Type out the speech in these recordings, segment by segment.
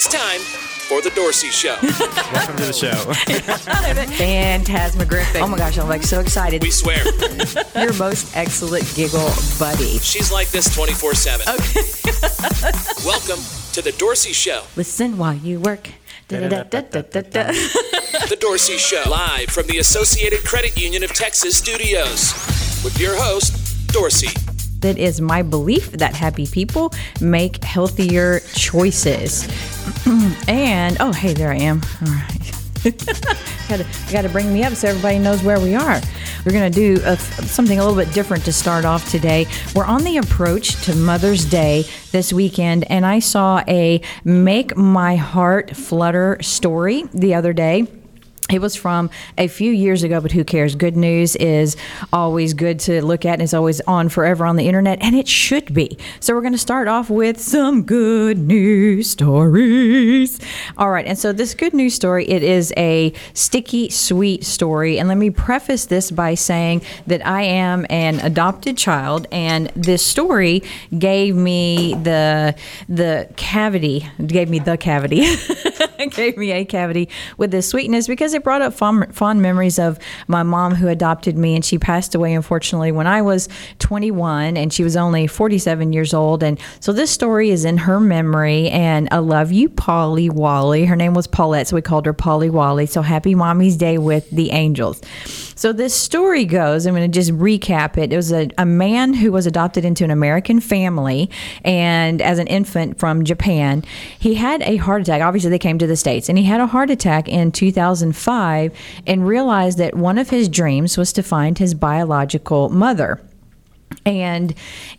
It's time for the Dorci Show. Welcome to the show. Phantasmagorific. Oh my gosh, I'm like so excited. We swear. Your most excellent giggle buddy. She's like this 24 7. Okay. Welcome to the Dorci Show. Listen while you work. Da-da-da-da-da-da. The Dorci Show, live from the Associated Credit Union of Texas studios, with your host, Dorci. It is my belief that happy people make healthier choices. Mm, and oh, hey, there I am. All right. gotta, gotta bring me up so everybody knows where we are. We're gonna do a, something a little bit different to start off today. We're on the approach to Mother's Day this weekend, and I saw a make my heart flutter story the other day. It was from a few years ago, but who cares? Good news is always good to look at and it's always on forever on the internet, and it should be. So, we're going to start off with some good news stories. All right, and so this good news story, it is a sticky, sweet story. And let me preface this by saying that I am an adopted child, and this story gave me the the cavity, gave me the cavity, gave me a cavity with this sweetness because it brought up fond, fond memories of my mom who adopted me, and she passed away unfortunately when I was 21, and she was only 47 years old. And so this story is in her memory, and I love you, Polly Wally. Her name was Paulette, so we called her Polly Wally. So happy Mommy's Day with the Angels. So this story goes, I'm going to just recap it. It was a, a man who was adopted into an American family and as an infant from Japan. He had a heart attack. Obviously, they came to the States and he had a heart attack in 2005 and realized that one of his dreams was to find his biological mother and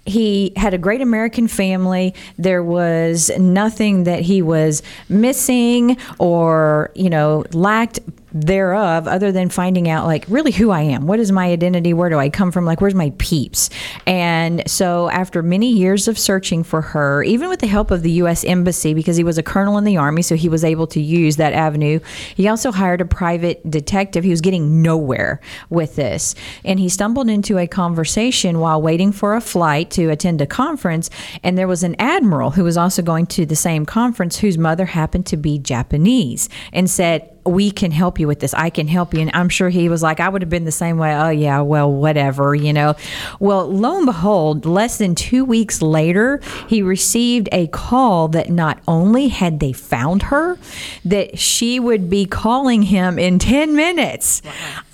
he had a great American family. There was nothing that he was missing or, you know, lacked thereof other than finding out like really who I am. What is my identity? Where do I come from? Like where's my peeps? And so after many years of searching for her, even with the help of the US embassy because he was a colonel in the army so he was able to use that avenue. He also hired a private detective. He was getting nowhere with this. And he stumbled into a conversation while waiting for a flight to attend a conference and there was an admiral who was also going to the same conference whose mother happened to be Japanese and said we can help you with this. I can help you. And I'm sure he was like, I would have been the same way. Oh, yeah, well, whatever, you know. Well, lo and behold, less than two weeks later, he received a call that not only had they found her, that she would be calling him in 10 minutes.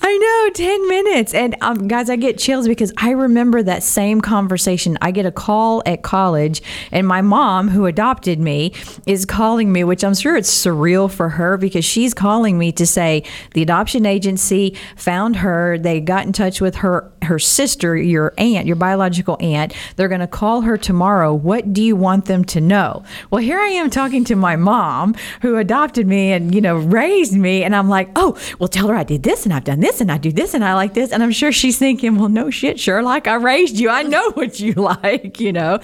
I know, 10 minutes. And um, guys, I get chills because I remember that same conversation. I get a call at college, and my mom, who adopted me, is calling me, which I'm sure it's surreal for her because she's calling me to say the adoption agency found her. They got in touch with her her sister, your aunt, your biological aunt. They're going to call her tomorrow. What do you want them to know? Well, here I am talking to my mom who adopted me and, you know, raised me. And I'm like, oh, well, tell her I did this and I've done this and I do this and I like this. And I'm sure she's thinking, well, no shit, Sherlock, I raised you. I know what you like, you know.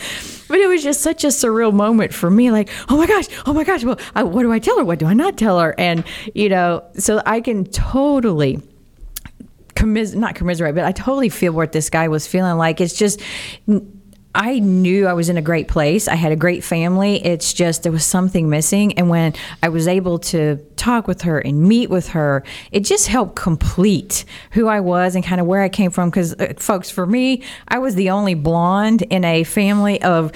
But it was just such a surreal moment for me. Like, oh my gosh, oh my gosh, well, I, what do I tell her? What do I not tell her? And, you know, so I can totally commis- not commiserate, but I totally feel what this guy was feeling like. It's just. I knew I was in a great place. I had a great family. It's just there was something missing. And when I was able to talk with her and meet with her, it just helped complete who I was and kind of where I came from. Because, uh, folks, for me, I was the only blonde in a family of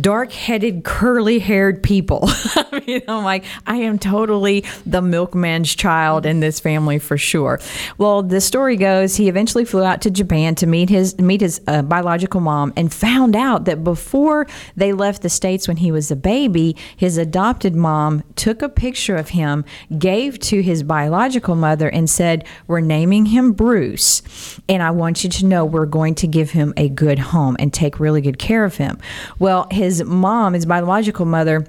dark headed, curly haired people. I mean, I'm like, I am totally the milkman's child in this family for sure. Well, the story goes he eventually flew out to Japan to meet his, meet his uh, biological mom and found out that before they left the States when he was a baby, his adopted mom took a picture of him, gave to his biological mother, and said, We're naming him Bruce, and I want you to know we're going to give him a good home and take really good care of him. Well, his mom, his biological mother,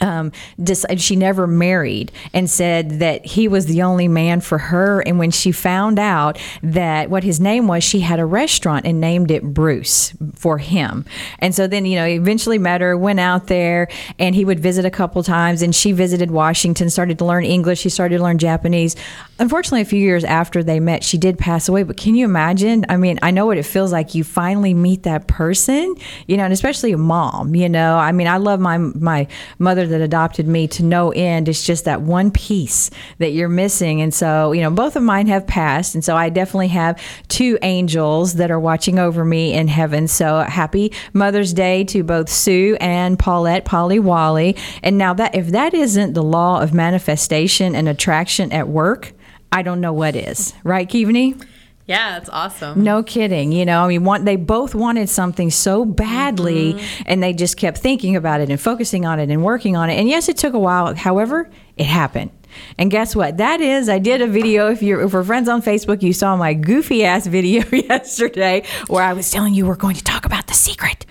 um, decided she never married and said that he was the only man for her. And when she found out that what his name was, she had a restaurant and named it Bruce for him. And so then, you know, he eventually met her, went out there, and he would visit a couple times. And she visited Washington, started to learn English, she started to learn Japanese. Unfortunately, a few years after they met, she did pass away. But can you imagine? I mean, I know what it feels like. You finally meet that person, you know, and especially a mom. You know, I mean, I love my my mother that adopted me to no end. It's just that one piece that you're missing. And so, you know, both of mine have passed. And so I definitely have two angels that are watching over me in heaven. So happy Mother's Day to both Sue and Paulette, Polly Wally. And now that if that isn't the law of manifestation and attraction at work, I don't know what is. Right, Keeveney? Yeah, that's awesome. No kidding. You know, I mean, one, they both wanted something so badly, mm-hmm. and they just kept thinking about it and focusing on it and working on it. And yes, it took a while. However, it happened. And guess what? That is, I did a video. If you're if we're friends on Facebook, you saw my goofy ass video yesterday where I was telling you we're going to talk about the secret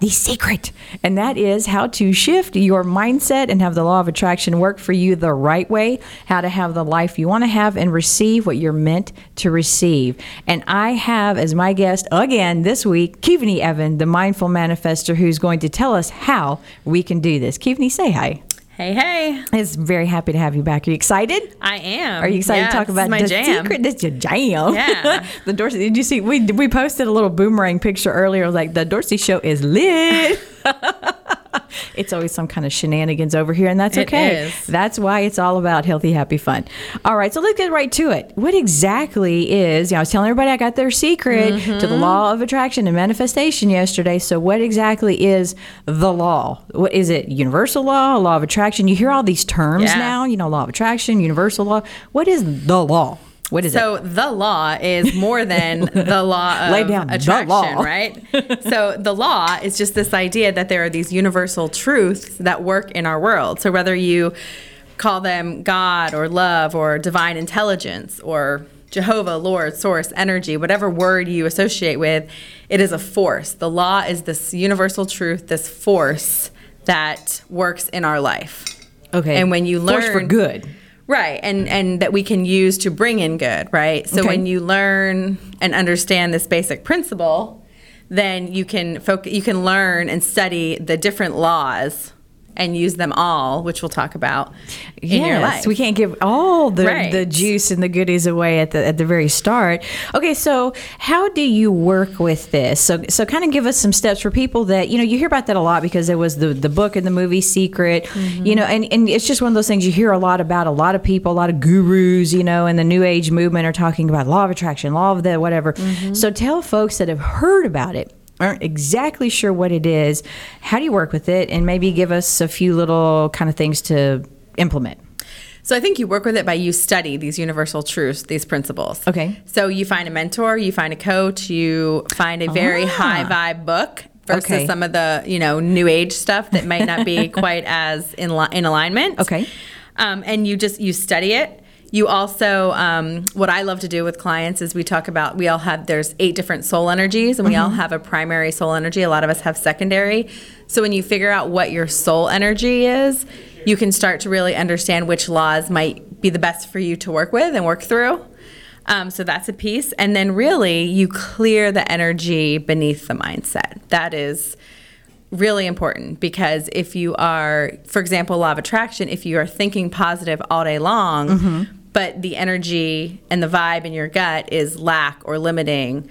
the secret, and that is how to shift your mindset and have the law of attraction work for you the right way, how to have the life you want to have and receive what you're meant to receive. And I have as my guest again this week, Keeveney Evan, the mindful manifestor, who's going to tell us how we can do this. Keeveney, say hi. Hey, hey. It's very happy to have you back. Are you excited? I am. Are you excited to talk about my the jam. secret? This is your jam. Yeah. the Dorci, did you see? We, we posted a little boomerang picture earlier. Like, the Dorci show is lit. it's always some kind of shenanigans over here, and that's okay. That's why it's all about healthy, happy fun. All right, so let's get right to it. What exactly is, you know, I was telling everybody I got their secret mm-hmm. to the mm-hmm. law of attraction and manifestation yesterday. So, what exactly is the law? What is it? Universal law, law of attraction? You hear all these terms yeah. now, you know, law of attraction, universal law. What is the law? What is so it? So the law is more than the law of Lay down attraction, law. right? so the law is just this idea that there are these universal truths that work in our world. So whether you call them God or love or divine intelligence or Jehovah, Lord, source, energy, whatever word you associate with, it is a force. The law is this universal truth, this force that works in our life. Okay. And when you learn force for good. Right, and and that we can use to bring in good, right? So okay. when you learn and understand this basic principle, then you can focus, you can learn and study the different laws and use them all, which we'll talk about yes, in your life. We can't give all the, right. the juice and the goodies away at the at the very start. Okay, so how do you work with this? So so kind of give us some steps for people that you know you hear about that a lot because there was the the book and the movie Secret, mm-hmm. you know, and and it's just one of those things you hear a lot about. A lot of people, a lot of gurus, you know, in the New Age movement are talking about law of attraction, law of the whatever. Mm-hmm. So tell folks that have heard about it aren't exactly sure what it is, how do you work with it? And maybe give us a few little kind of things to implement. So I think you work with it by you study these universal truths, these principles. Okay. So you find a mentor, you find a coach, you find a very ah. high vibe book versus okay. some of the you know new age stuff that might not be quite as in li- in alignment. Okay. Um, and you just you study it you also, um, what I love to do with clients is we talk about, we all have, there's eight different soul energies, and we mm-hmm. all have a primary soul energy. A lot of us have secondary. So when you figure out what your soul energy is, you can start to really understand which laws might be the best for you to work with and work through. Um, so that's a piece. And then really, you clear the energy beneath the mindset. That is really important because if you are, for example, law of attraction, if you are thinking positive all day long, mm-hmm but the energy and the vibe in your gut is lack or limiting,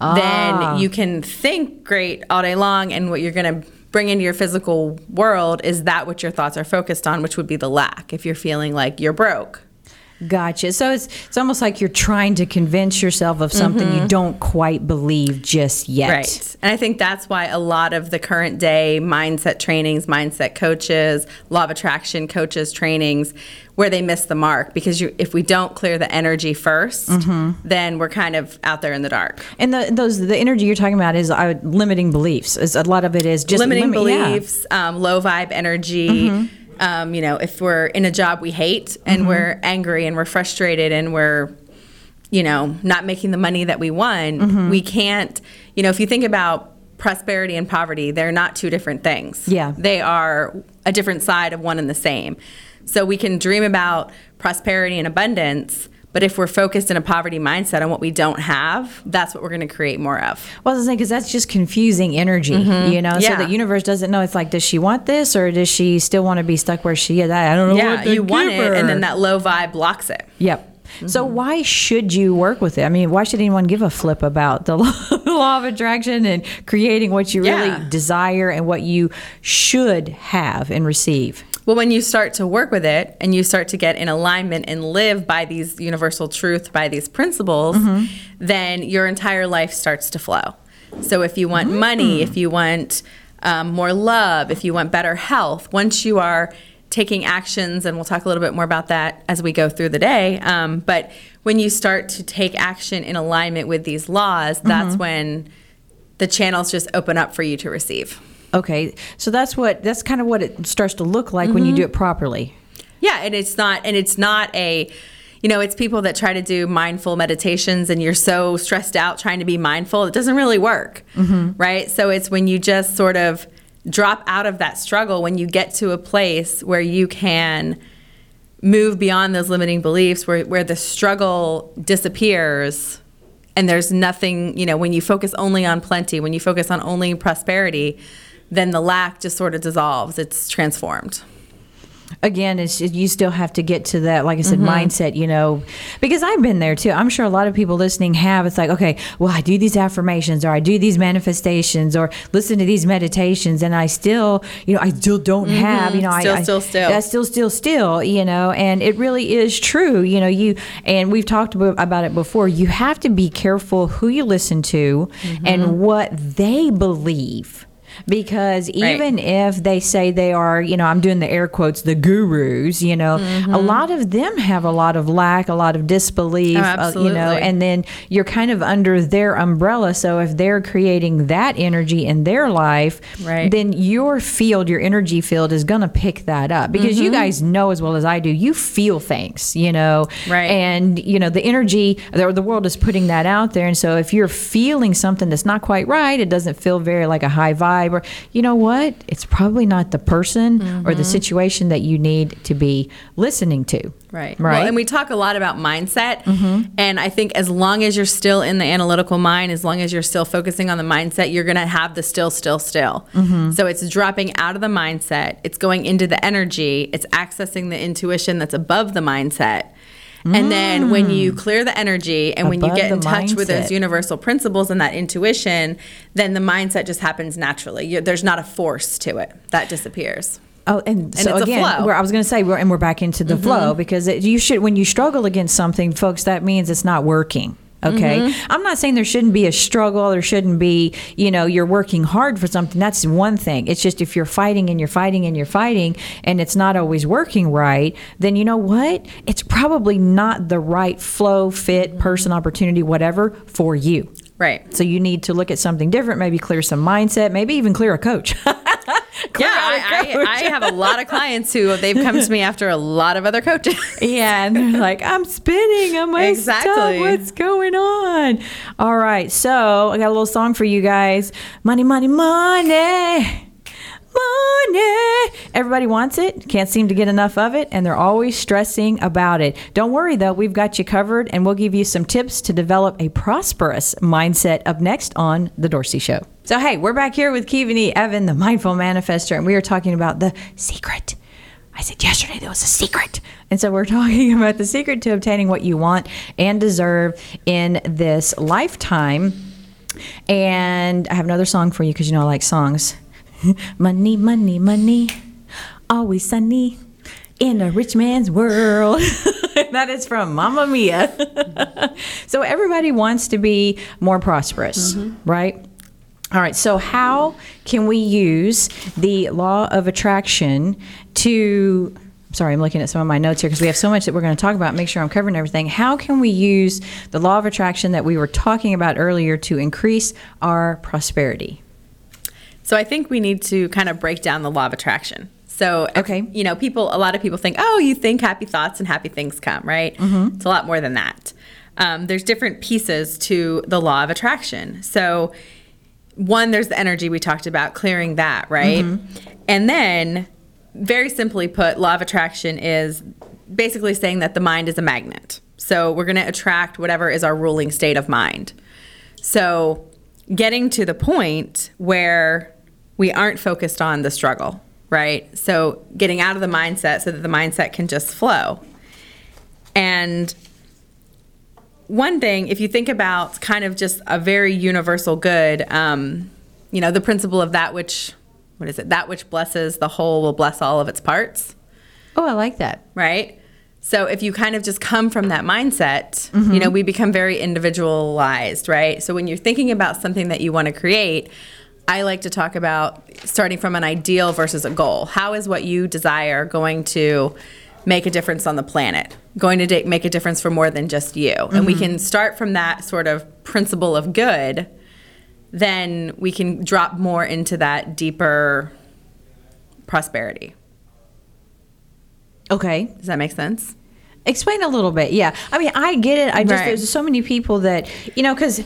ah. then you can think great all day long, and what you're going to bring into your physical world is that what your thoughts are focused on, which would be the lack. If you're feeling like you're broke, Gotcha. So it's it's almost like you're trying to convince yourself of something mm-hmm. you don't quite believe just yet. Right. And I think that's why a lot of the current day mindset trainings, mindset coaches, law of attraction coaches trainings where they miss the mark because you, if we don't clear the energy 1st mm-hmm. then we're kind of out there in the dark. And the, those the energy you're talking about is uh, limiting beliefs. Is a lot of it is just limiting beliefs, yeah. um, low vibe energy. Mm-hmm um, you know, if we're in a job we hate and mm-hmm. we're angry and we're frustrated and we're, you know, not making the money that we want, mm-hmm. we can't, you know, if you think about prosperity and poverty, they're not two different things. Yeah. They are a different side of one and the same. So we can dream about prosperity and abundance, but if we're focused in a poverty mindset on what we don't have, that's what we're going to create more of. Well, I was saying because that's just confusing energy, mm-hmm. you know. Yeah. So the universe doesn't know. It's like, does she want this or does she still want to be stuck where she is? I don't know. Yeah, you want it, and then that low vibe blocks it. Yep. Mm-hmm. So why should you work with it? I mean, why should anyone give a flip about the law of attraction and creating what you yeah. really desire and what you should have and receive? Well, when you start to work with it and you start to get in alignment and live by these universal truth, by these principles, then your entire life starts to flow. So if you want money, if you want um, more love, if you want better health, once you are taking actions, and we'll talk a little bit more about that as we go through the day. Um, but when you start to take action in alignment with these laws, that's when the channels just open up for you to receive. Okay, so that's what that's kind of what it starts to look like when you mm-hmm. do it properly. Yeah, and it's not and it's not a you know, it's people that try to do mindful meditations and you're so stressed out trying to be mindful, it doesn't really work. Mm-hmm. Right? So it's when you just sort of drop out of that struggle when you get to a place where you can move beyond those limiting beliefs where where the struggle disappears and there's nothing, you know, when you focus only on plenty, when you focus on only prosperity, then the lack just sort of dissolves. It's transformed. again it's you still have to get to that like i said Mm-hmm. mindset you know because i've been there too i'm sure a lot of people listening have it's like okay well i do these affirmations or i do these manifestations or listen to these meditations and i still you know i still don't have you know Mm-hmm. Still, I, I still, still. that's still still still you know and it really is true you know you and we've talked about it before you have to be careful who you listen to Mm-hmm. and what they believe because even if they say they are, you know, I'm doing the air quotes, the gurus, you know, a lot of them have a lot of lack, a lot of disbelief, Oh, uh, you know, and then you're kind of under their umbrella. So if they're creating that energy in their life, Right. then your field, your energy field is going to pick that up because you Mm-hmm. guys know as well as I do, you feel things, you know, Right. and you know the energy, the, the world is putting that out there, and so if you're feeling something that's not quite right, it doesn't feel very like a high vibe, or you know what, it's probably not the person or Mm-hmm. the situation that you need to be listening to. Right. Right. Mm-hmm. Well, and we talk a lot about mindset. And I think as long as you're still in the analytical mind, as long as you're still focusing on the mindset, you're going to have the still, still, still. Mm-hmm. So it's dropping out of the mindset, it's going into the energy, it's accessing the intuition that's above the mindset. And then when you clear the energy and when you Mm. Get in touch with those universal principles and that intuition, then the mindset just happens naturally. You, there's not a force to it. That disappears. Oh, and, so it's a again, flow. Mm-hmm. I was going to say, we're, and we're back into the flow because it, you should, when you struggle against something, folks, that means it's not working. Okay. Mm-hmm. I'm not saying there shouldn't be a struggle. There shouldn't be, you know, you're working hard for something. That's one thing. It's just if you're fighting and you're fighting and you're fighting and it's not always working right, then you know what? It's probably not the right flow, fit, person, opportunity, whatever for you. Right. So you need to look at something different, maybe clear some mindset, maybe even clear a coach. Yeah, I. I, I have a lot of clients who they've come to me after a lot of other coaches. Yeah, and they're like, I'm spinning. I'm like, Exactly. exactly. What's going on? All right, so I got a little song for you guys. Money, money, money. Money. Everybody wants it, can't seem to get enough of it, and they're always stressing about it. Don't worry though, we've got you covered, and we'll give you some tips to develop a prosperous mindset up next on The Dorci Show. So, hey, we're back here with Keeveney Evan, the mindful manifestor, and we are talking about the secret. I said yesterday there was a secret. And so we're talking about the secret to obtaining what you want and deserve in this lifetime. And I have another song for you because you know I like songs. money, money, money, always sunny in a rich man's world. that is from Mamma Mia. so everybody wants to be more prosperous, mm-hmm. right? All right, so how can we use the law of attraction to sorry, I'm looking at some of my notes here because we have so much that we're going to talk about. Make sure I'm covering everything. How can we use the law of attraction that we were talking about earlier to increase our prosperity? So I think we need to kind of break down the law of attraction. So, Okay. you know, people, a lot of people think, oh, you think happy thoughts and happy things come, right? Mm-hmm. It's a lot more than that. Um, there's different pieces to the law of attraction. So, one, there's the energy we talked about, clearing that, right? And then, very simply put, law of attraction is basically saying that the mind is a magnet. So, we're going to attract whatever is our ruling state of mind. So, getting to the point where we aren't focused on the struggle, right? So, getting out of the mindset so that the mindset can just flow. And one thing, if you think about kind of just a very universal good, um, you know, the principle of that which what is it? That which blesses the whole will bless all of its parts, Oh, I like that. right? So if you kind of just come from that mindset, you know, we become very individualized, right? So when you're thinking about something that you want to create, I like to talk about starting from an ideal versus a goal. How is what you desire going to make a difference on the planet? Going to make a difference for more than just you? And we mm-hmm. can start from that sort of principle of good, then we can drop more into that deeper prosperity. Okay. Does that make sense? Explain a little bit. Yeah. I mean, I get it. I just, Right. there's so many people that, you know, because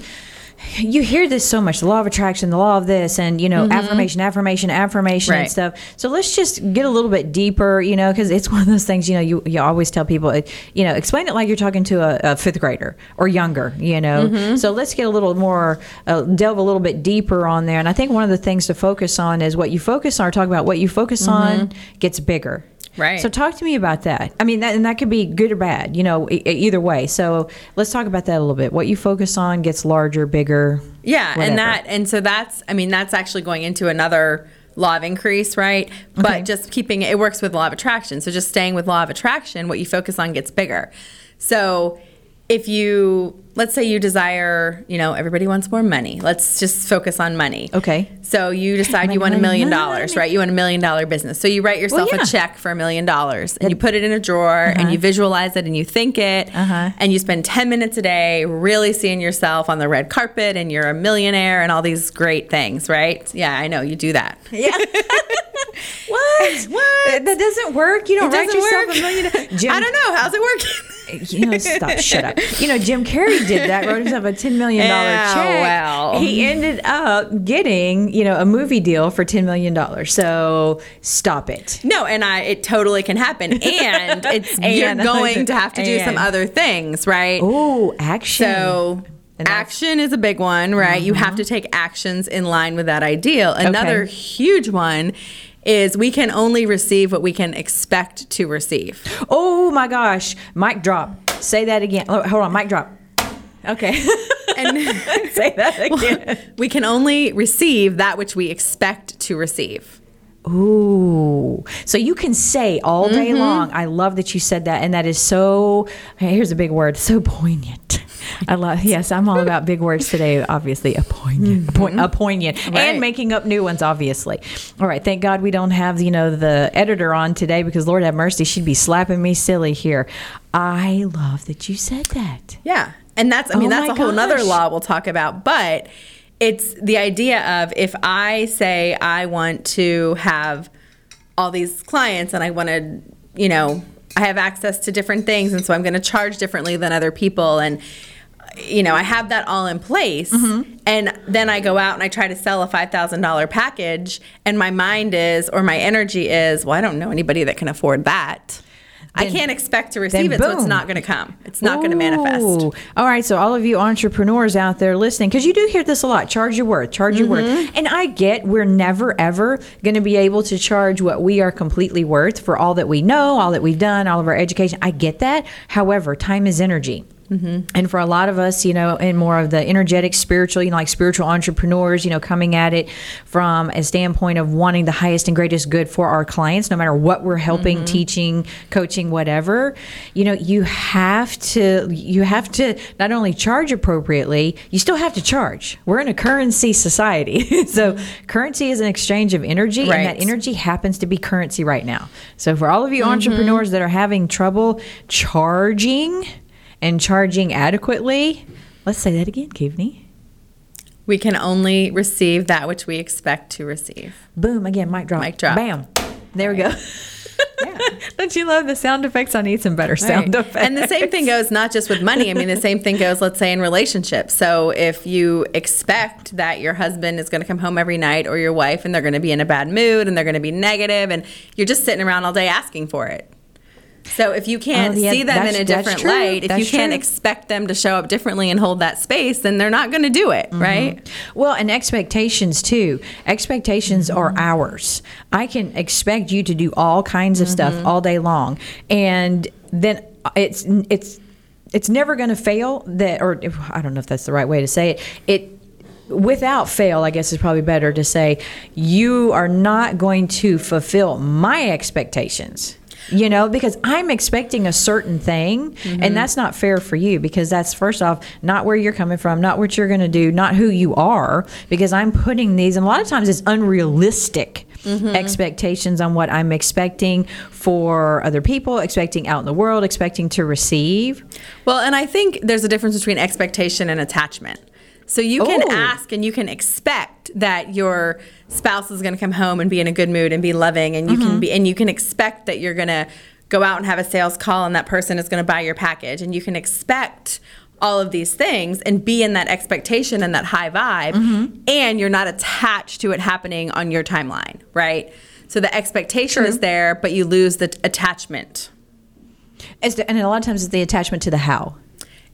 you hear this so much the law of attraction, the law of this, and, you know, affirmation, affirmation, affirmation, and Mm-hmm. Stuff. So let's just get a little bit deeper, you know, because it's one of those things, you know, you, you always tell people, you know, explain it like you're talking to a, a fifth grader or younger, you know. Mm-hmm. So let's get a little more, uh, delve a little bit deeper on there. And I think one of the things to focus on is what you focus on, or talk about what you focus on gets bigger. Right. So talk to me about that. I mean, that, and that could be good or bad, you know, e- either way. So let's talk about that a little bit. What you focus on gets larger, bigger. Yeah, whatever. and that and so that's I mean that's actually going into another law of increase, right? But Okay. just keeping it, it works with law of attraction. So just staying with law of attraction, what you focus on gets bigger. So if you let's say you desire, you know, everybody wants more money. Let's just focus on money. Okay. So you decide Money, you want a million dollars, right? You want a million dollar business. So you write yourself yeah. a check for a million dollars and you put it in a drawer and you visualize it and you think it Uh-huh. and you spend 10 minutes a day really seeing yourself on the red carpet and you're a millionaire and all these great things, right? Yeah, I know you do that. Yeah. what? What? That doesn't work. You don't It write yourself work. a million. Jim, I don't know. How's it working? You know, stop. Shut up. You know, Jim Carrey did that. Wrote himself a ten million dollar check. well. He ended up getting you know a movie deal for ten million dollars. So stop it. No, and I it totally can happen. And it's you're going to have to do some other things, right? Oh, action. So And action is a big one, right? You have mm-hmm. to take actions in line with that ideal. Another Okay. huge one is we can only receive what we can expect to receive. Oh my gosh. Mic drop. Say that again. Oh, hold on. Mic drop. Okay. And Say that again. we can only receive that which we expect to receive. Ooh. So you can say all day Mm-hmm. long, I love that you said that. And that is so, here's a big word, so poignant. I love, yes, I'm all about big words today, obviously. A poignant, a, point, a poignant, Mm-hmm. Right. and making up new ones, obviously. All right. Thank God we don't have, you know, the editor on today because Lord have mercy, she'd be slapping me silly here. I love that you said that. Yeah. And that's, I mean, Oh that's a whole nother gosh. law we'll talk about. But it's the idea of if I say I want to have all these clients and I want to, you know, I have access to different things. And so I'm going to charge differently than other people. And, you know, I have that all in place. Mm-hmm. And then I go out and I try to sell a $5,000 package. And my mind is, or my energy is, well, I don't know anybody that can afford that. I can't expect to receive it, so it's not going to come. It's not going to manifest. All right, so all of you entrepreneurs out there listening, because you do hear this a lot charge your worth, charge your Mm-hmm. worth. And I get we're never, ever going to be able to charge what we are completely worth for all that we know, all that we've done, all of our education. I get that. However, time is energy. Mm-hmm. And for a lot of us, you know, and more of the energetic, spiritual, you know, like spiritual entrepreneurs, you know, coming at it from a standpoint of wanting the highest and greatest good for our clients, no matter what we're helping, mm-hmm. teaching, coaching, whatever, you know, you have to, you have to not only charge appropriately, you still have to charge. We're in a currency society. so mm-hmm. currency is an exchange of energy, and that energy happens to be currency right now. So for all of you mm-hmm. entrepreneurs that are having trouble charging, and charging adequately. Let's say that again, Keeveney. We can only receive that which we expect to receive. Boom, again, mic drop. Mic drop. Bam. There we go. Don't you love the sound effects? I need some better sound Right. effects. And the same thing goes not just with money. I mean, the same thing goes, let's say, in relationships. So if you expect that your husband is going to come home every night or your wife and they're going to be in a bad mood and they're going to be negative and you're just sitting around all day asking for it. So if you can't Oh, yeah, see them in a different light, if you can't true. expect them to show up differently and hold that space, then they're not going to do it, right? Well, and expectations too. Expectations are Mm-hmm. ours. I can expect you to do all kinds of stuff Mm-hmm. all day long, and then it's it's it's never going to fail. That or I don't know if that's the right way to say it. It without fail, I guess is probably better to say, you are not going to fulfill my expectations. You know, because I'm expecting a certain thing, and mm-hmm. that's not fair for you because that's first off not where you're coming from, not what you're going to do, not who you are. Because I'm putting these, and a lot of times it's unrealistic mm-hmm. expectations on what I'm expecting for other people, expecting out in the world, expecting to receive. Well, and I think there's a difference between expectation and attachment. So you can Oh. ask and you can expect that your spouse is going to come home and be in a good mood and be loving and you Mm-hmm. can be and you can expect that you're going to go out and have a sales call and that person is going to buy your package and you can expect all of these things and be in that expectation and that high vibe Mm-hmm. and you're not attached to it happening on your timeline, right? So the expectation is there but you lose the t- attachment. It's the, and a lot of times it's the attachment to the how.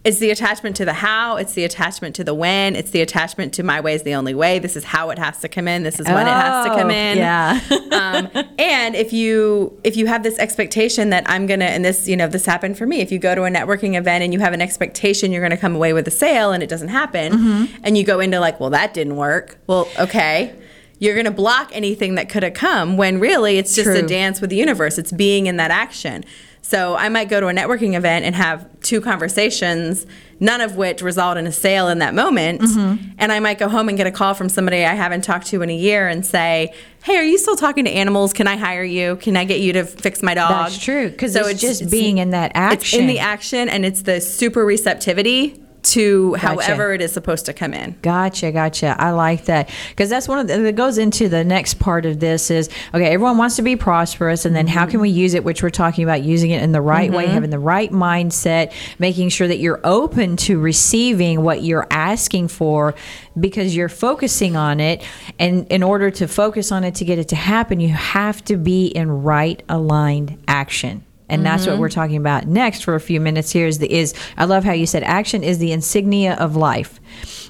It's the attachment to the how, it's the attachment to the when, it's the attachment to my way is the only way. This is how it has to come in. This is when it has to come Oh, in. yeah. um, and if you if you have this expectation that I'm gonna and this you know this happened for me. If you go to a networking event and you have an expectation you're gonna come away with a sale and it doesn't happen, Mm-hmm. and you go into like, well that didn't work. Well, okay. You're gonna block anything that could have come when really it's just a dance with the universe. It's being in that action. So I might go to a networking event and have two conversations, none of which result in a sale in that moment. Mm-hmm. And I might go home and get a call from somebody I haven't talked to in a year and say, "Hey, are you still talking to animals? Can I hire you? Can I get you to fix my dog?" That's true. Because so it's just being in that action. It's in the action, and it's the super receptivity to Gotcha. however it is supposed to come in. Gotcha, gotcha. I like that because that's one of the, that goes into the next part of this is okay. Everyone wants to be prosperous, and then how can we use it? Which we're talking about using it in the right way, mm-hmm. having the right mindset, making sure that you're open to receiving what you're asking for because you're focusing on it. And in order to focus on it to get it to happen, you have to be in right aligned action. And that's what mm-hmm. we're talking about next for a few minutes here is the is I love how you said action is the insignia of life.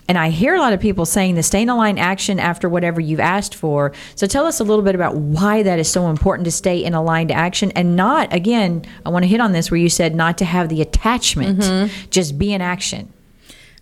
And I hear a lot of people saying the stay in aligned action after whatever you've asked for. So tell us a little bit about why that is so important to stay in aligned action and not again, I want to hit on this where you said not to have the attachment, mm-hmm. just be in action.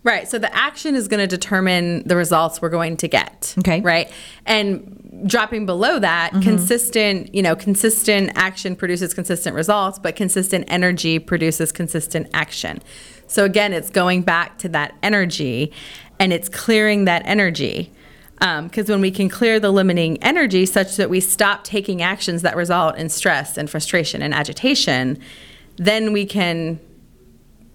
Right. So the action is going to determine the results we're going to get. Okay. Right. And dropping below that, mm-hmm. consistent, you know, consistent action produces consistent results, but consistent energy produces consistent action. So again, it's going back to that energy and it's clearing that energy. Um, because when we can clear the limiting energy such that we stop taking actions that result in stress and frustration and agitation, then we can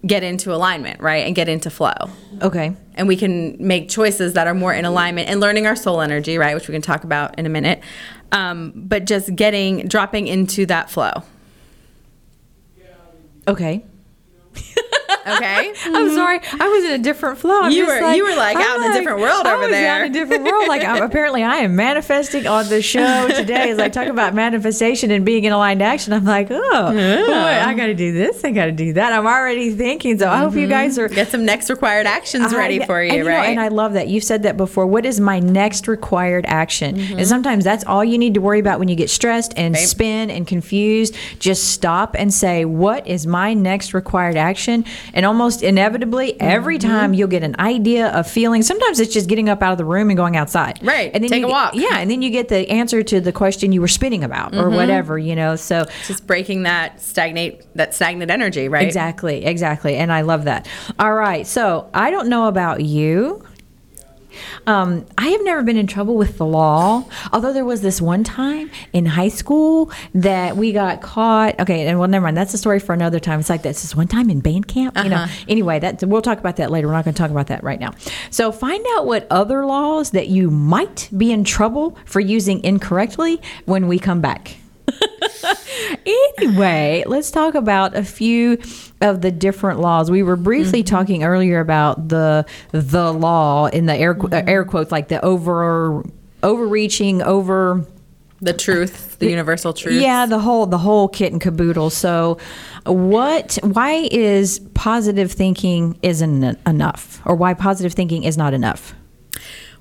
get into alignment, right? And get into flow. Okay. And we can make choices that are more in alignment and learning our soul energy, right? Which we can talk about in a minute. Um, but just getting, dropping into that flow. Okay. Okay. I'm sorry. I was in a different flow. I'm You were- you were, like, I'm out in a different world I over was there. Out in a different world. Like I'm, apparently, I am manifesting on the show today. As I talk about manifestation and being in aligned action, I'm like, oh, boy, I got to do this. I got to do that. I'm already thinking. So I hope you guys are Get some next required actions ready for you, and, know, right? and I love that. You've said that before. What is my next required action? Mm-hmm. And sometimes that's all you need to worry about when you get stressed and spin and confused. Just stop and say, What is my next required action? And almost inevitably, every Mm-hmm. time you'll get an idea, a feeling. Sometimes it's just getting up out of the room and going outside. Right. And then Take you a walk. Yeah. And then you get the answer to the question you were spinning about or Mm-hmm. whatever, you know. So just breaking that stagnate, that stagnant energy, right? Exactly, exactly. And I love that. All right. So I don't know about you. Um, I have never been in trouble with the law, although there was this one time in high school that we got caught. Okay, and well, never mind. That's a story for another time. It's like this is one time in band camp. You know. Anyway, that we'll talk about that later. We're not going to talk about that right now. So find out what other laws that you might be in trouble for using incorrectly when we come back. anyway, let's talk about a few of the different laws. We were briefly talking earlier about the the law in the air uh, air quotes, like the over overreaching over. The truth, the universal truth. Yeah, the whole the whole kit and caboodle. So, what? Why is positive thinking isn't enough, or why positive thinking is not enough?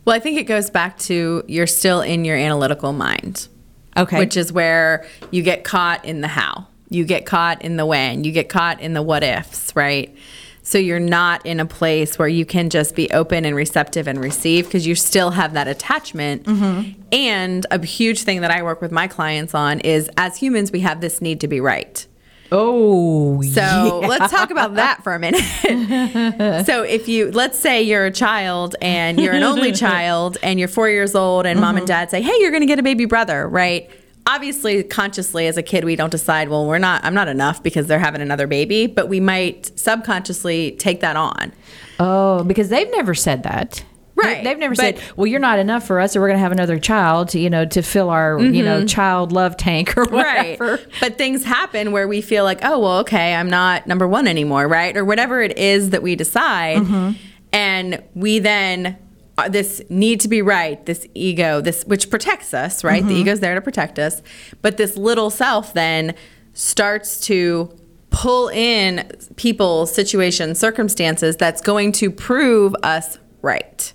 Well, I think it goes back to you're still in your analytical mind. Okay, which is where you get caught in the how. You get caught in the when. You get caught in the what ifs, right? So you're not in a place where you can just be open and receptive and receive because you still have that attachment. Mm-hmm. And a huge thing that I work with my clients on is as humans, we have this need to be right. Oh, So let's talk about that for a minute. so if you, let's say you're a child and you're an only child and you're four years old and mom and mm-hmm. dad say, hey, you're going to get a baby brother, right? Obviously, consciously as a kid, we don't decide, well, we're not, I'm not enough because they're having another baby, but we might subconsciously take that on. Oh, because they've never said that. Right, They, have never but- said, "Well, you're not enough for us, so we're going to have another child, to, you know, to fill our, you know, mm-hmm. child love tank or whatever." Right. But things happen where we feel like, oh, well, okay, I'm not number one anymore, right? Or whatever it is that we decide. Mm-hmm. And we then, uh, this need to be right, this ego, this, which protects us, right? The mm-hmm. ego's there to protect us. But this little self then starts to pull in people, situations, circumstances that's going to prove us right.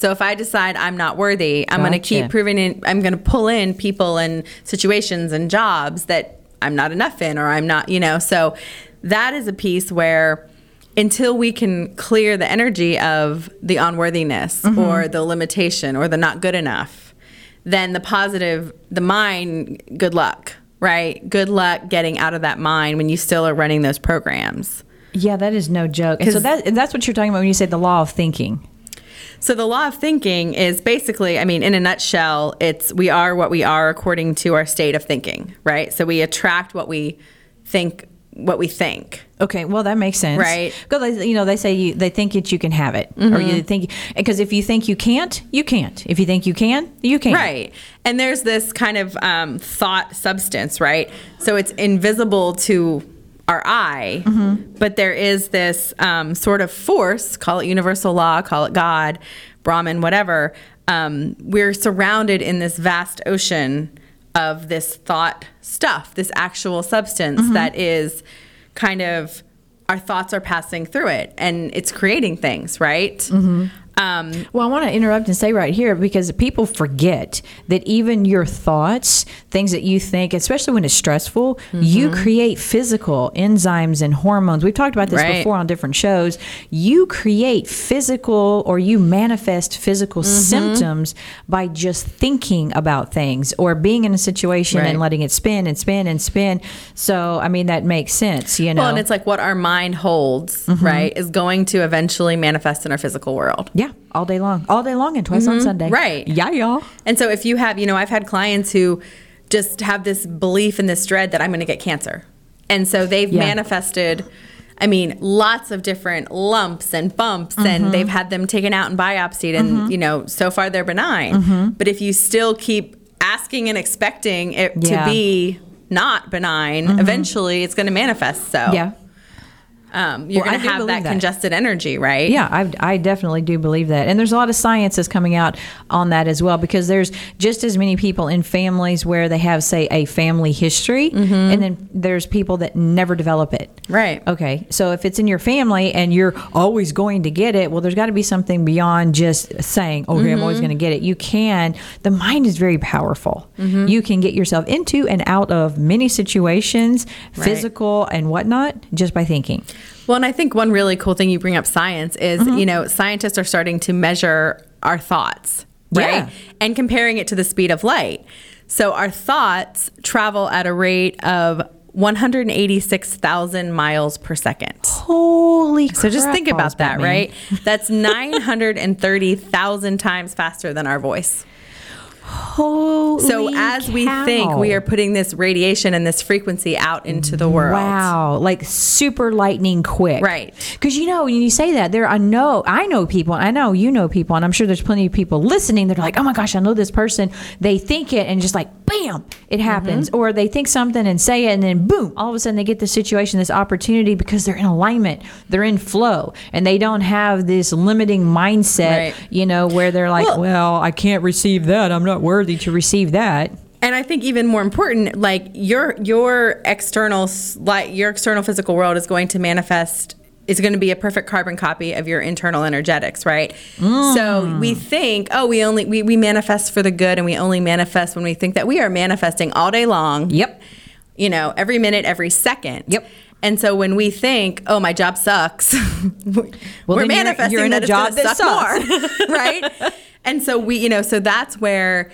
So if I decide I'm not worthy, I'm going to keep proving it. I'm going to pull in people and situations and jobs that I'm not enough in, or I'm not, you know. So that is a piece where until we can clear the energy of the unworthiness mm-hmm. or the limitation or the not good enough, then the positive, the mind, good luck, right? Good luck getting out of that mind when you still are running those programs. Yeah, that is no joke. And so that and that's what you're talking about when you say the law of thinking. So the law of thinking is basically, I mean, in a nutshell, it's we are what we are according to our state of thinking, right? So we attract what we think what we think. Okay, well that makes sense, Right. Because you know they say you, they think that you can have it, or you think because if you think you can't, you can't. If you think you can, you can. Right. And there's this kind of um, thought substance, right? So it's invisible to our eye, but there is this um, sort of force, call it universal law, call it God, Brahman, whatever. Um, we're surrounded in this vast ocean of this thought stuff, this actual substance that is kind of our thoughts are passing through it and it's creating things, right? Um, Well, I want to interrupt and say right here because people forget that even your thoughts, things that you think, especially when it's stressful, you Mm-hmm. create physical enzymes and hormones. We've talked about this Right. before on different shows. You create physical or you manifest physical Mm-hmm. symptoms by just thinking about things or being in a situation Right. and letting it spin and spin and spin. So, I mean, that makes sense, you know. Well, and it's like what our mind holds, right, is going to eventually manifest in our physical world. yeah, all day long, all day long, and twice on Sunday. Mm-hmm. Right. Yeah, y'all. And so if you have, you know, I've had clients who just have this belief and this dread that I'm going to get cancer. And so they've Yeah. manifested I mean, lots of different lumps and bumps, Mm-hmm. and they've had them taken out and biopsied, and you know, so far they're benign. Mm-hmm. But if you still keep asking and expecting it Yeah. Mm-hmm. to be not benign, eventually it's going to manifest. So Yeah. Um, you're Well, going to have that, that. congested energy, right? Yeah, I, I definitely do believe that. And there's a lot of science that's coming out on that as well because there's just as many people in families where they have, say, a family history, and then there's people that never develop it. Mm-hmm. Right. Okay. So if it's in your family and you're always going to get it, well, there's got to be something beyond just saying, okay, I'm always Mm-hmm. going to get it. You can, the mind is very powerful. Mm-hmm. You can get yourself into and out of many situations, Right. physical and whatnot, just by thinking. Well, and I think one really cool thing you bring up science is, Mm-hmm. you know, scientists are starting to measure our thoughts, right? Yeah. And comparing it to the speed of light. So our thoughts travel at a rate of 186,000 miles per second. Holy So just think about that, right? That's 930,000 times faster than our voice. Holy So as we think, we are putting this radiation and this frequency out into the world. Wow, like super lightning quick. Right. Because you know, when you say that, there I know I know people, I know you know people, and I'm sure there's plenty of people listening that are like, oh my gosh, I know this person. They think it and just like bam, it happens. Mm-hmm. Or they think something and say it and then boom, all of a sudden they get this situation, this opportunity because they're in alignment, they're in flow, and they don't have this limiting mindset, Right. you know, where they're like, Well- well, I can't receive that. I'm not worthy to receive that. And I think even more important, like your your external like your external physical world is going to manifest is going to be a perfect carbon copy of your internal energetics, right? So mm. we think, oh, we only we, we manifest for the good and we only manifest when we think that we are manifesting all day long. Yep. You know, every minute, every second. Yep. And so when we think, "Oh, my job sucks," we're then you're- manifesting you're in that a job that sucks more, right? And so we, you know, so that's where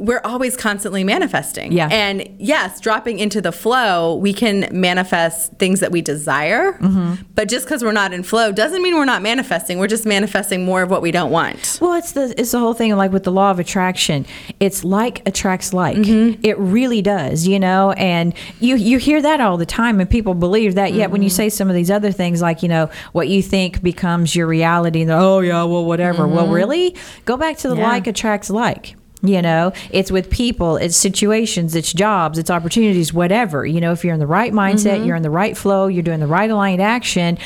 we're always constantly manifesting. Yeah. And yes, dropping into the flow, we can manifest things that we desire. Mm-hmm. But just because we're not in flow doesn't mean we're not manifesting. We're just manifesting more of what we don't want. Well, it's the it's the whole thing like with the law of attraction. It's like attracts like. Mm-hmm. It really does, you know. And you you hear that all the time, and people believe that. Yet when you Mm-hmm. say some of these other things, like you know what you think becomes your reality, and oh yeah, well whatever. Well, really, go back to the Mm-hmm. Yeah. like attracts like. You know, it's with people, it's situations, it's jobs, it's opportunities, whatever. You know, if you're in the right mindset, Mm-hmm. you're in the right flow, you're doing the right aligned action,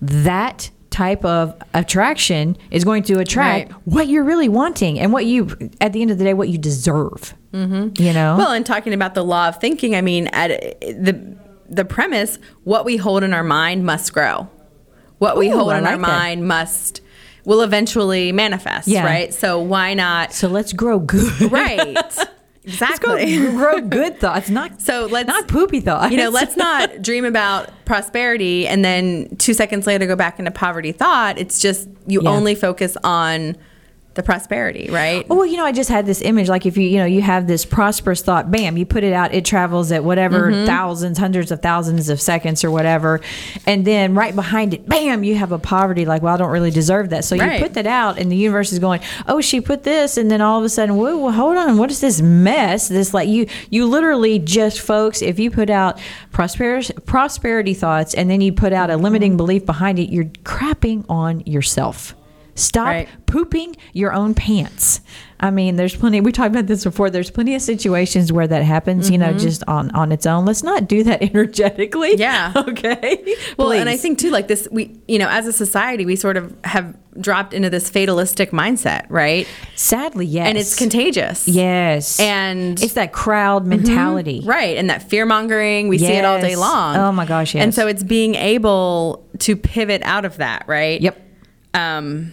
that type of attraction is going to attract Right. what you're really wanting and what you, at the end of the day, what you deserve. Mm-hmm. You know? Well, and talking about the law of thinking, I mean, at the the premise, what we hold in our mind must grow. What we Ooh, hold I in our that. mind must will eventually manifest, Yeah. right? So why not? so let's grow good. Right. Exactly. grow good thoughts, not So let's not poopy thoughts. You know, let's not dream about prosperity and then two seconds later go back into poverty thought. It's just you Yeah. only focus on the prosperity, right? Well, you know, I just had this image. Like if you, you know, you have this prosperous thought, bam, you put it out, it travels at whatever Mm-hmm. thousands, hundreds of thousands of seconds or whatever, and then right behind it, bam, you have a poverty. Like, well, I don't really deserve that. So Right. you put that out, and the universe is going, oh, she put this, and then all of a sudden, whoa, well, hold on, what is this mess? This like you, you literally just, folks, if you put out prosperity, prosperity thoughts, and then you put out a Mm-hmm. limiting belief behind it, you're crapping on yourself. Stop Right. pooping your own pants. I mean, there's plenty. We talked about this before. There's plenty of situations where that happens. You know, just on on its own. Let's not do that energetically. Yeah. Okay. Well, and I think too, like this, we, you know, as a society, we sort of have dropped into this fatalistic mindset, right? sadly, yes, And it's contagious. Yes, And- it's that crowd mentality. Right. And that fear mongering, we see it all day long. Oh my gosh, Yes. And so it's being able to pivot out of that, right? Yep. Um,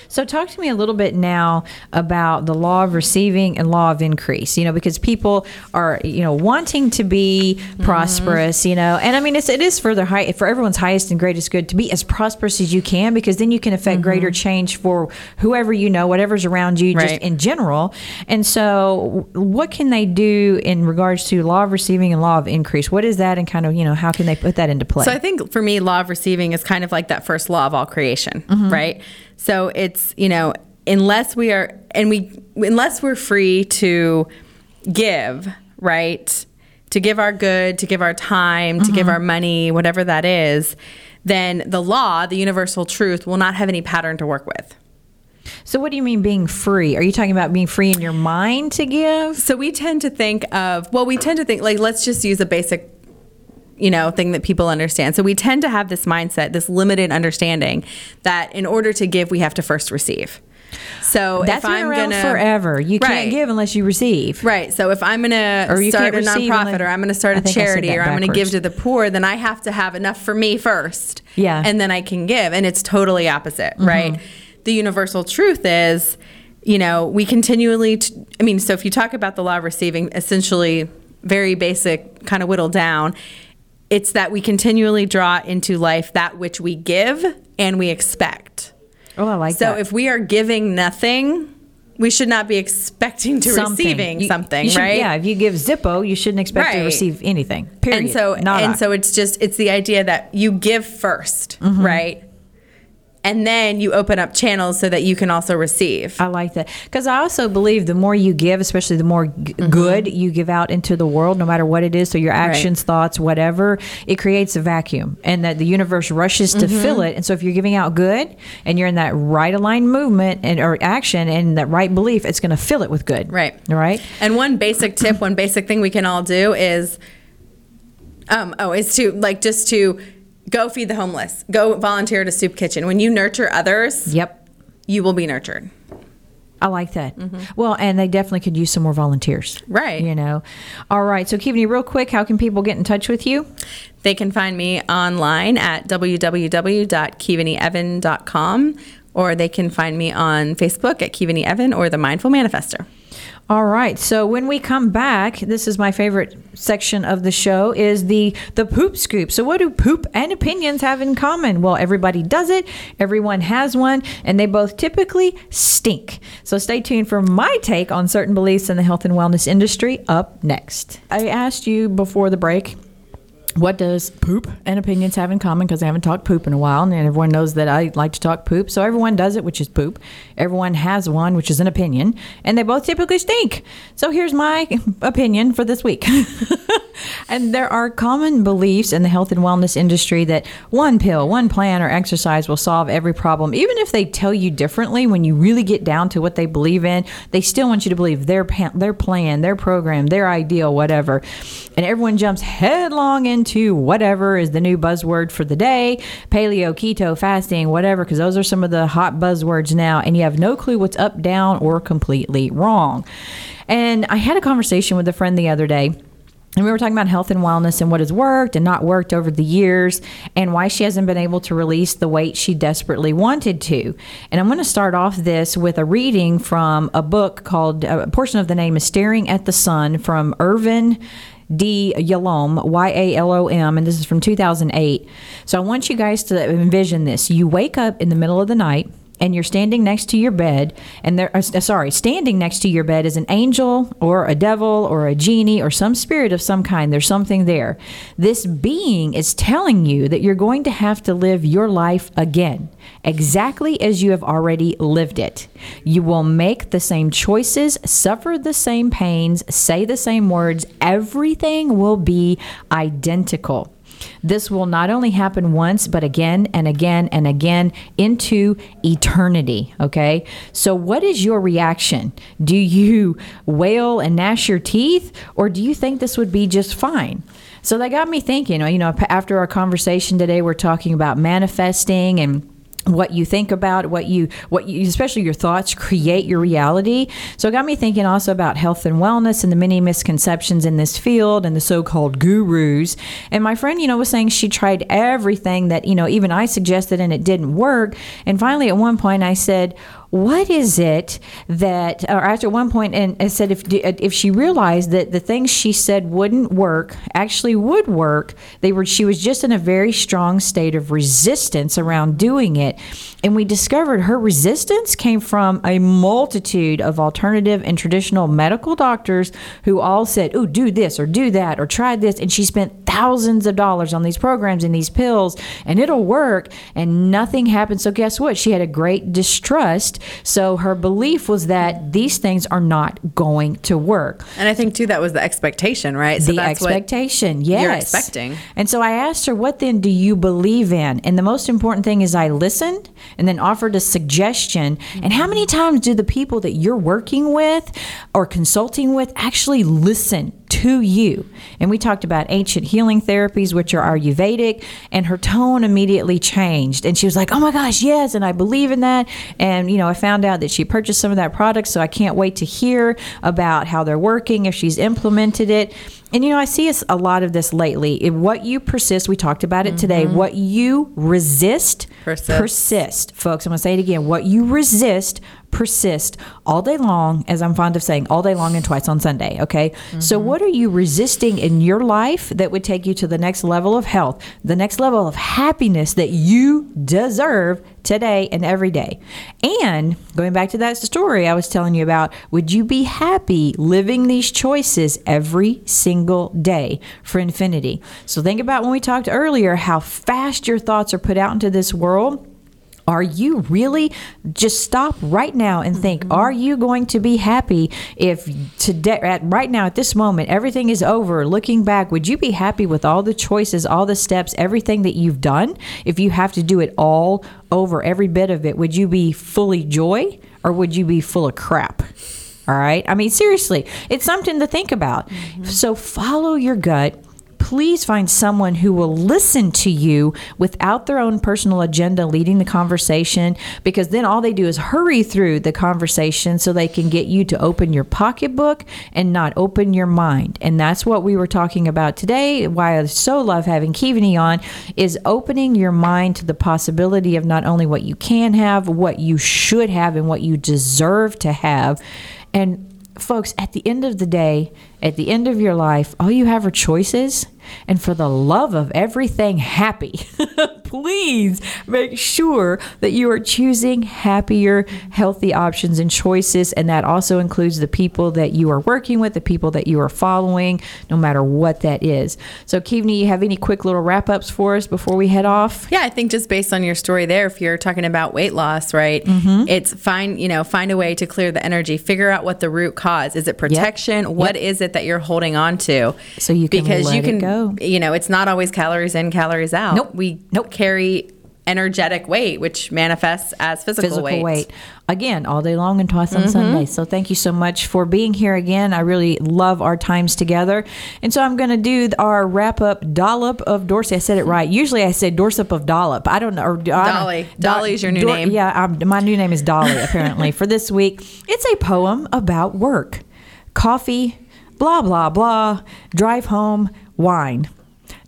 So, talk to me a little bit now about the law of receiving and law of increase. You know, because people are, you know, wanting to be Mm-hmm. prosperous. You know, and I mean, it's it is for their high for everyone's highest and greatest good to be as prosperous as you can, because then you can affect greater change for whoever you know, whatever's around you, just Mm-hmm. In general. And so, what can they do in regards to law of receiving and law of increase? What is that, and kind of, you know, how can they put that into play? So I think for me, law of receiving is kind of like that first law of all creation, right? So it's you know unless we are and we unless we're free to give, right? To give our good, to give our time, to give mm-hmm. our money, whatever that is, then the law, the universal truth, will not have any pattern to work with. so, what do you mean being free? Are you talking about being free in your mind to give? So we tend to think of well, we tend to think like let's just use a basic you know thing that people understand. So we tend to have this mindset, this limited understanding that in order to give, we have to first receive. So That's if been I'm around gonna forever. You Right. can't give unless you receive. Right. So if I'm going to start a nonprofit unless- or I'm going to start a think I said charity or I'm going to give to the poor, then I have to have enough for me first. Yeah. And then I can give. And it's totally opposite, Mm-hmm. right? The universal truth is, you know, we continually, t- I mean, so if you talk about the law of receiving, essentially very basic, kind of whittled down, it's that we continually draw into life that which we give and we expect. Oh, I like So that. So if we are giving nothing, we should not be expecting to Something. receiving You- something, you should- right? Yeah, if you give Zippo, you shouldn't expect to receive anything. Period. And so Nada. and so it's just it's the idea that you give 1st Mm-hmm. right? And then you open up channels so that you can also receive. I like that because I also believe the more you give, especially the more g- good you give out into the world, no matter what it is. So your actions, thoughts, whatever, it creates a vacuum, and that the universe rushes to fill it. And so if you're giving out good and you're in that right aligned movement and or action and that right belief, it's going to fill it with good. Right. Right. And one basic tip, one basic thing we can all do is um oh, is to like just to go feed the homeless. Go volunteer at a soup kitchen. When you nurture others, Yep. you will be nurtured. I like that. Well, and they definitely could use some more volunteers. Mm-hmm. Right. You know. All right. So, Keeveney, real quick, how can people get in touch with you? They can find me online at www.keevanievan.com or they can find me on Facebook at Keeveney Evan or The Mindful Manifestor. All right. So when we come back, this is my favorite section of the show is the the poop scoop. So what do poop and opinions have in common? Well, everybody does it. Everyone has one, and they both typically stink. So stay tuned for my take on certain beliefs in the health and wellness industry up next. I asked you before the break what does poop and opinions have in common? Because I haven't talked poop in a while, and everyone knows that I like to talk poop. So everyone does it, which is poop. Everyone has one, which is an opinion, and they both typically stink. So here's my opinion for this week. and there are common beliefs in the health and wellness industry that one pill, one plan, or exercise will solve every problem. Even if they tell you differently, when you really get down to what they believe in, they still want you to believe their their plan, their program, their ideal, whatever. And everyone jumps headlong into whatever is the new buzzword for the day paleo, keto, fasting, whatever, because those are some of the hot buzzwords now, and you have no clue what's up, down, or completely wrong. And I had a conversation with a friend the other day. And we were talking about health and wellness and what has worked and not worked over the years and why she hasn't been able to release the weight she desperately wanted to. And I'm going to start off this with a reading from a book called, a portion of the name is Staring at the Sun from Irvin D. Yalom, Y A L O M, and this is from 2008. So I want you guys to envision this. You wake up in the middle of the night and you're standing next to your bed, and there, uh, sorry, standing next to your bed is an angel or a devil or a genie or some spirit of some kind. There's something there. This being is telling you that you're going to have to live your life again, exactly as you have already lived it. You will make the same choices, suffer the same pains, say the same words. Everything will be identical. This will not only happen once, but again and again and again into eternity. Okay. So, what is your reaction? Do you wail and gnash your teeth, or do you think this would be just fine? So, that got me thinking. You know, after our conversation today, we're talking about manifesting and what you think about what you what you especially your thoughts create your reality. So it got me thinking also about health and wellness and the many misconceptions in this field and the so-called gurus. And my friend you know was saying she tried everything that you know even i suggested and it didn't work. And finally at one point i said what is it that, or after one point, and it said if if she realized that the things she said wouldn't work actually would work, they were she was just in a very strong state of resistance around doing it, and we discovered her resistance came from a multitude of alternative and traditional medical doctors who all said, "Oh, do this or do that or try this," and she spent thousands of dollars on these programs and these pills, and it'll work, and nothing happened. So guess what? She had a great distrust so her belief was that these things are not going to work. And I think too that was the expectation, right? So the expectation, yes. You're expecting. And so I asked her, "What then do you believe in?" And the most important thing is I listened and then offered a suggestion. Mm-hmm. And how many times do the people that you're working with or consulting with actually listen to you. And we talked about ancient healing therapies, which are Ayurvedic, and her tone immediately changed. And she was like, oh my gosh, yes, and I believe in that. And, you know, I found out that she purchased some of that product, so I can't wait to hear about how they're working, if she's implemented it. And, you know, I see a lot of this lately. What you persist, we talked about it mm-hmm. today, what you resist, persist. persist. Folks, I'm going to say it again. What you resist, persist all day long, as I'm fond of saying, all day long and twice on Sunday. Okay. Mm-hmm. So, what are you resisting in your life that would take you to the next level of health, the next level of happiness that you deserve today and every day? And going back to that story I was telling you about, would you be happy living these choices every single day for infinity? So, think about when we talked earlier how fast your thoughts are put out into this world are you really just stop right now and think mm-hmm. are you going to be happy if today at right now at this moment everything is over looking back would you be happy with all the choices all the steps everything that you've done? If you have to do it all over every bit of it would you be fully joy or would you be full of crap? All right? I mean seriously it's something to think about. Mm-hmm. so follow your gut please find someone who will listen to you without their own personal agenda leading the conversation because then all they do is hurry through the conversation so they can get you to open your pocketbook and not open your mind. And that's what we were talking about today. Why I so love having Keeveney on is opening your mind to the possibility of not only what you can have, what you should have, and what you deserve to have. And folks, at the end of the day, at the end of your life, all you have are choices. And for the love of everything happy, please make sure that you are choosing happier, healthy options and choices. And that also includes the people that you are working with, the people that you are following, no matter what that is. So, Keeveney, you have any quick little wrap ups for us before we head off? Yeah, I think just based on your story there, if you're talking about weight loss, right, Mm-hmm. it's find you know find a way to clear the energy. Figure out what the root cause is. It protection? What is it that you're holding on to? So you can because let you it can go. you know it's not always calories in, calories out. Nope. We Nope. carry energetic weight, which manifests as physical, physical weight. weight. again all day long and twice on mm-hmm. Sunday. So thank you so much for being here again. I really love our times together. And so I'm going to do our wrap up dollop of Dorci. I said it right. Usually I say dorsop of dollop. I don't know. Or, I don't- Dolly. Dolly's your new name. Yeah, I'm, my new name is Dolly apparently for this week. It's a poem about work, coffee, blah blah blah, drive home, wine.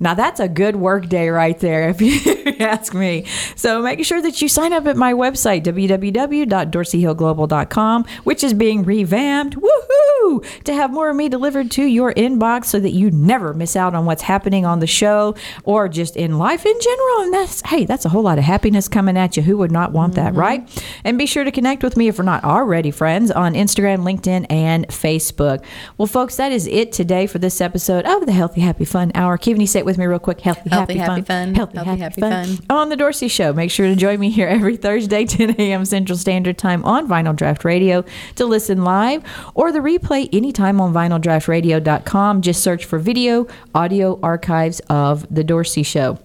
Now that's a good work day right there, if you ask me. So make sure that you sign up at my website, www.dorcihillglobal.com, which is being revamped. Woohoo! To have more of me delivered to your inbox so that you never miss out on what's happening on the show or just in life in general. And that's hey, that's a whole lot of happiness coming at you. Who would not want that, mm-hmm. right? And be sure to connect with me if we're not already friends on Instagram, LinkedIn, and Facebook. Well, folks, that is it today for this episode of the Healthy Happy Fun Hour. Keeveney, say it with me real quick. Healthy, Healthy, happy fun. Healthy, Healthy, happy, happy fun. fun. On the Dorci Show. Make sure to join me here every Thursday, 10 a.m. Central Standard Time on Vinyl Draught Radio to listen live or the replay anytime on vinyldraughtradio.com. Just search for video, audio archives of The Dorci Show.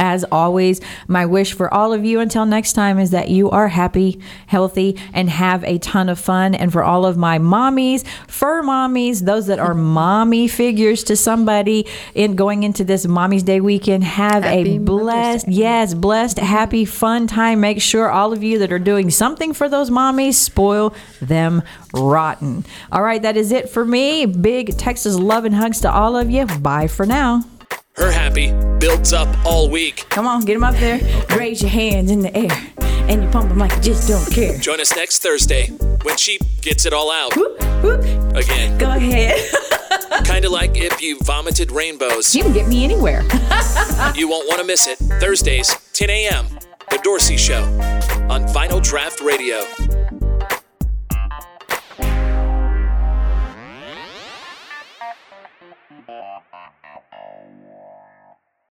As always, my wish for all of you until next time is that you are happy, healthy, and have a ton of fun. And for all of my mommies, fur mommies, those that are mommy figures to somebody in going into this Mommy's Day weekend, have Happy a blessed, yes, blessed, happy, fun time. Make sure all of you that are doing something for those mommies spoil them rotten. All right, that is it for me. Big Texas love and hugs to all of you. Bye for now. Her happy builds up all week. Come on, get them up there. Raise your hands in the air. And you pump them like you just don't care. Join us next Thursday when she gets it all out Whoop, whoop. again. Go ahead. Kind of like if you vomited rainbows. You can get me anywhere. You won't want to miss it. Thursdays, 10 a.m. The Dorci Show on Vinyl Draught Radio.